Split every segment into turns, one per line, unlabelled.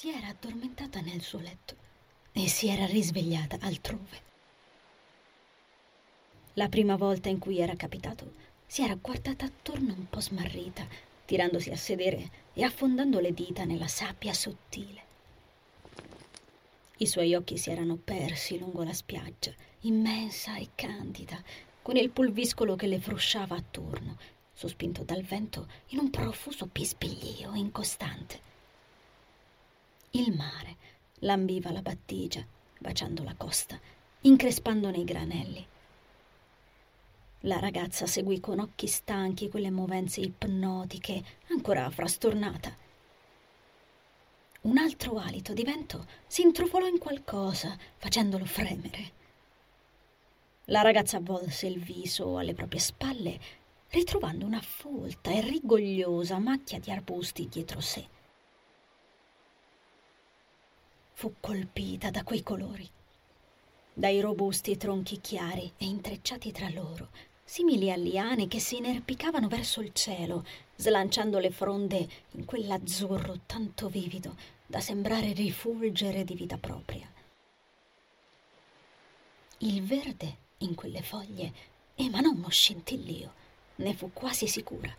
Si era addormentata nel suo letto e si era risvegliata altrove. La prima volta in cui era capitato, si era guardata attorno un po' smarrita, tirandosi a sedere e affondando le dita nella sabbia sottile. I suoi occhi si erano persi lungo la spiaggia, immensa e candida, con il pulviscolo che le frusciava attorno, sospinto dal vento in un profuso bisbiglio incostante. Il mare lambiva la battigia, baciando la costa, increspandone i granelli. La ragazza seguì con occhi stanchi quelle movenze ipnotiche, ancora frastornata. Un altro alito di vento si intrufolò in qualcosa, facendolo fremere. La ragazza volse il viso alle proprie spalle, ritrovando una folta e rigogliosa macchia di arbusti dietro sé fu colpita da quei colori, dai robusti tronchi chiari e intrecciati tra loro, simili a liane che si inerpicavano verso il cielo, slanciando le fronde in quell'azzurro tanto vivido da sembrare rifulgere di vita propria. Il verde in quelle foglie emanò uno scintillio, ne fu quasi sicura.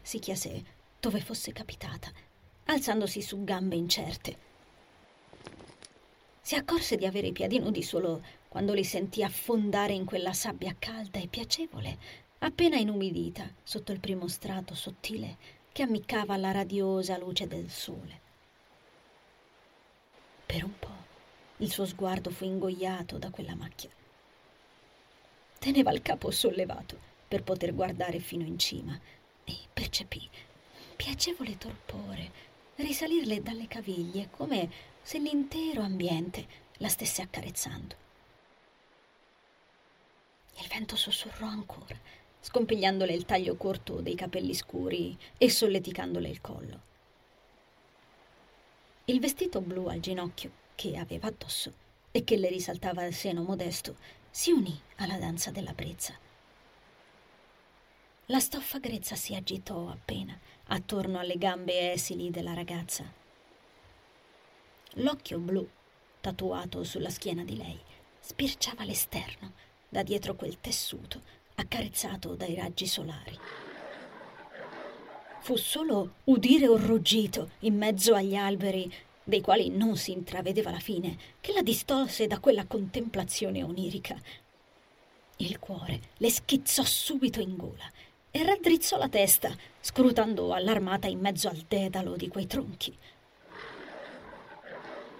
Si chiese dove fosse capitata alzandosi su gambe incerte. Si accorse di avere i piedi nudi solo quando li sentì affondare in quella sabbia calda e piacevole, appena inumidita sotto il primo strato sottile che ammiccava alla radiosa luce del sole. Per un po' il suo sguardo fu ingoiato da quella macchia. Teneva il capo sollevato per poter guardare fino in cima e percepì piacevole torpore risalirle dalle caviglie come se l'intero ambiente la stesse accarezzando. Il vento sussurrò ancora, scompigliandole il taglio corto dei capelli scuri e solleticandole il collo. Il vestito blu al ginocchio che aveva addosso e che le risaltava il seno modesto si unì alla danza della brezza. La stoffa grezza si agitò appena attorno alle gambe esili della ragazza. L'occhio blu, tatuato sulla schiena di lei, spirciava l'esterno da dietro quel tessuto accarezzato dai raggi solari. Fu solo udire un ruggito in mezzo agli alberi, dei quali non si intravedeva la fine, che la distolse da quella contemplazione onirica. Il cuore le schizzò subito in gola e raddrizzò la testa, scrutando allarmata in mezzo al dedalo di quei tronchi.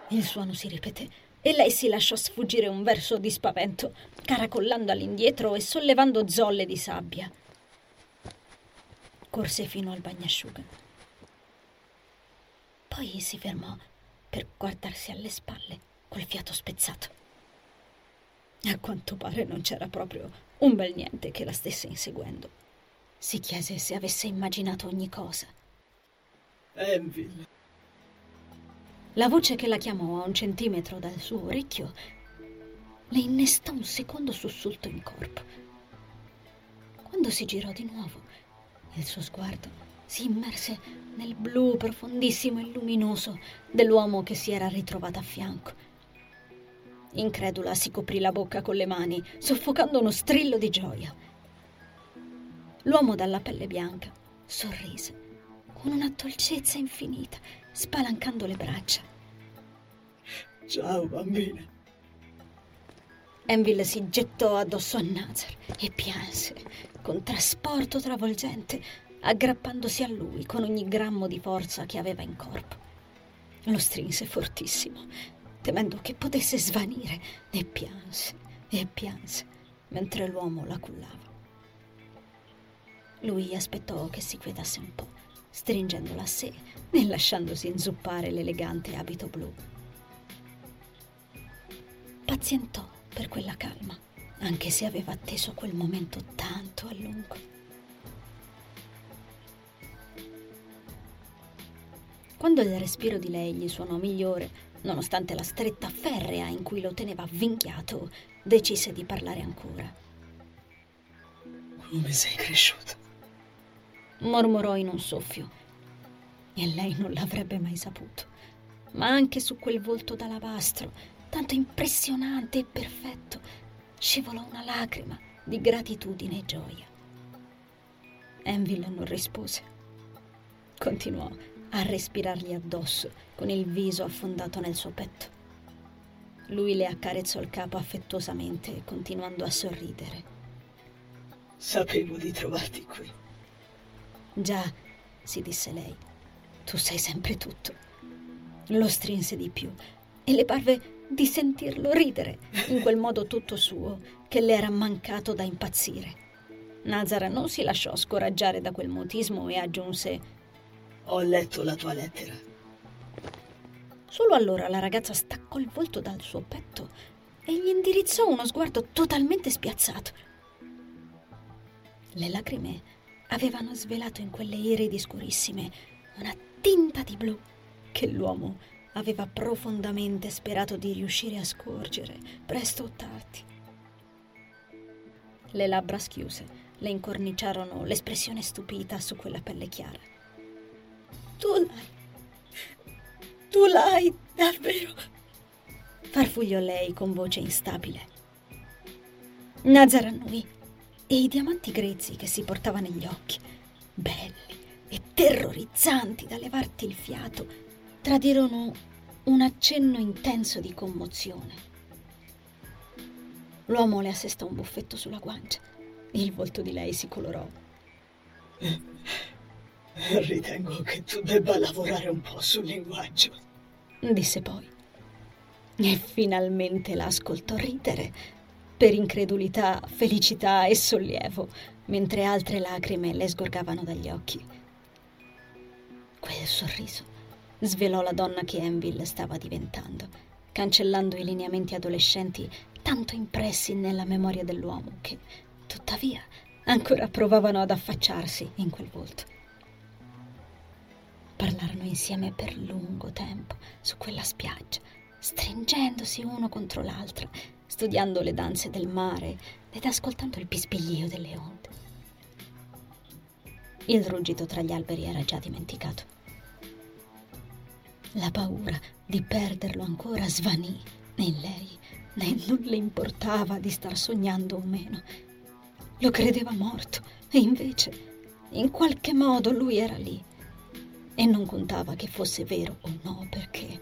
Il suono si ripeté e lei si lasciò sfuggire un verso di spavento, caracollando all'indietro e sollevando zolle di sabbia. Corse fino al bagnasciuga. Poi si fermò per guardarsi alle spalle col fiato spezzato. A quanto pare non c'era proprio un bel niente che la stesse inseguendo. Si chiese se avesse immaginato ogni cosa.
Envil.
La voce che la chiamò a un centimetro dal suo orecchio le innestò un secondo sussulto in corpo. Quando si girò di nuovo, il suo sguardo si immerse nel blu profondissimo e luminoso dell'uomo che si era ritrovato a fianco. Incredula si coprì la bocca con le mani, soffocando uno strillo di gioia. L'uomo dalla pelle bianca sorrise con una dolcezza infinita, spalancando le braccia.
Ciao, bambina.
Enville si gettò addosso a Nazar e pianse con trasporto travolgente, aggrappandosi a lui con ogni grammo di forza che aveva in corpo. Lo strinse fortissimo, temendo che potesse svanire, e pianse e pianse mentre l'uomo la cullava. Lui aspettò che si quietasse un po', stringendola a sé e lasciandosi inzuppare l'elegante abito blu. Pazientò per quella calma, anche se aveva atteso quel momento tanto a lungo. Quando il respiro di lei gli suonò migliore, nonostante la stretta ferrea in cui lo teneva avvinghiato, decise di parlare ancora.
Come sei cresciuto?
Mormorò in un soffio. e lei non l'avrebbe mai saputo. Ma anche su quel volto d'alabastro, tanto impressionante e perfetto, scivolò una lacrima di gratitudine e gioia. Enville non rispose. Continuò a respirargli addosso con il viso affondato nel suo petto. Lui le accarezzò il capo affettuosamente, continuando a sorridere.
Sapevo di trovarti qui.
Già, si disse lei, tu sai sempre tutto. Lo strinse di più e le parve di sentirlo ridere in quel modo tutto suo che le era mancato da impazzire. Nazara non si lasciò scoraggiare da quel mutismo e aggiunse
Ho letto la tua lettera.
Solo allora la ragazza staccò il volto dal suo petto e gli indirizzò uno sguardo totalmente spiazzato. Le lacrime avevano svelato in quelle iridi scurissime una tinta di blu che l'uomo aveva profondamente sperato di riuscire a scorgere, presto o tardi. Le labbra schiuse le incorniciarono l'espressione stupita su quella pelle chiara.
Tu l'hai. Tu l'hai davvero.
Farfugliò lei con voce instabile. Nazar annui e i diamanti grezzi che si portava negli occhi, belli e terrorizzanti da levarti il fiato, tradirono un accenno intenso di commozione. L'uomo le assestò un buffetto sulla guancia il volto di lei si colorò.
Ritengo che tu debba lavorare un po' sul linguaggio,
disse poi. E finalmente la ascoltò ridere, per incredulità, felicità e sollievo, mentre altre lacrime le sgorgavano dagli occhi. Quel sorriso svelò la donna che Enville stava diventando, cancellando i lineamenti adolescenti tanto impressi nella memoria dell'uomo che Tuttavia, ancora provavano ad affacciarsi in quel volto. Parlarono insieme per lungo tempo su quella spiaggia, stringendosi uno contro l'altro, studiando le danze del mare ed ascoltando il bisbiglio delle onde. Il ruggito tra gli alberi era già dimenticato. La paura di perderlo ancora svanì in lei, né non le importava di star sognando o meno lo credeva morto e invece, in qualche modo, lui era lì. E non contava che fosse vero o no, perché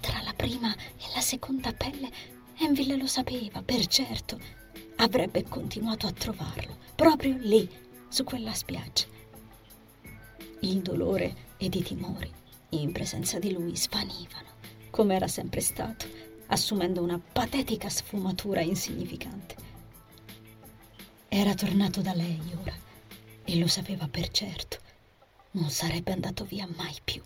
tra la prima e la seconda pelle Enville lo sapeva, per certo. Avrebbe continuato a trovarlo, proprio lì, su quella spiaggia. Il dolore ed i timori, in presenza di lui, svanivano, come era sempre stato, assumendo una patetica sfumatura insignificante. Era tornato da lei ora e lo sapeva per certo. Non sarebbe andato via mai più.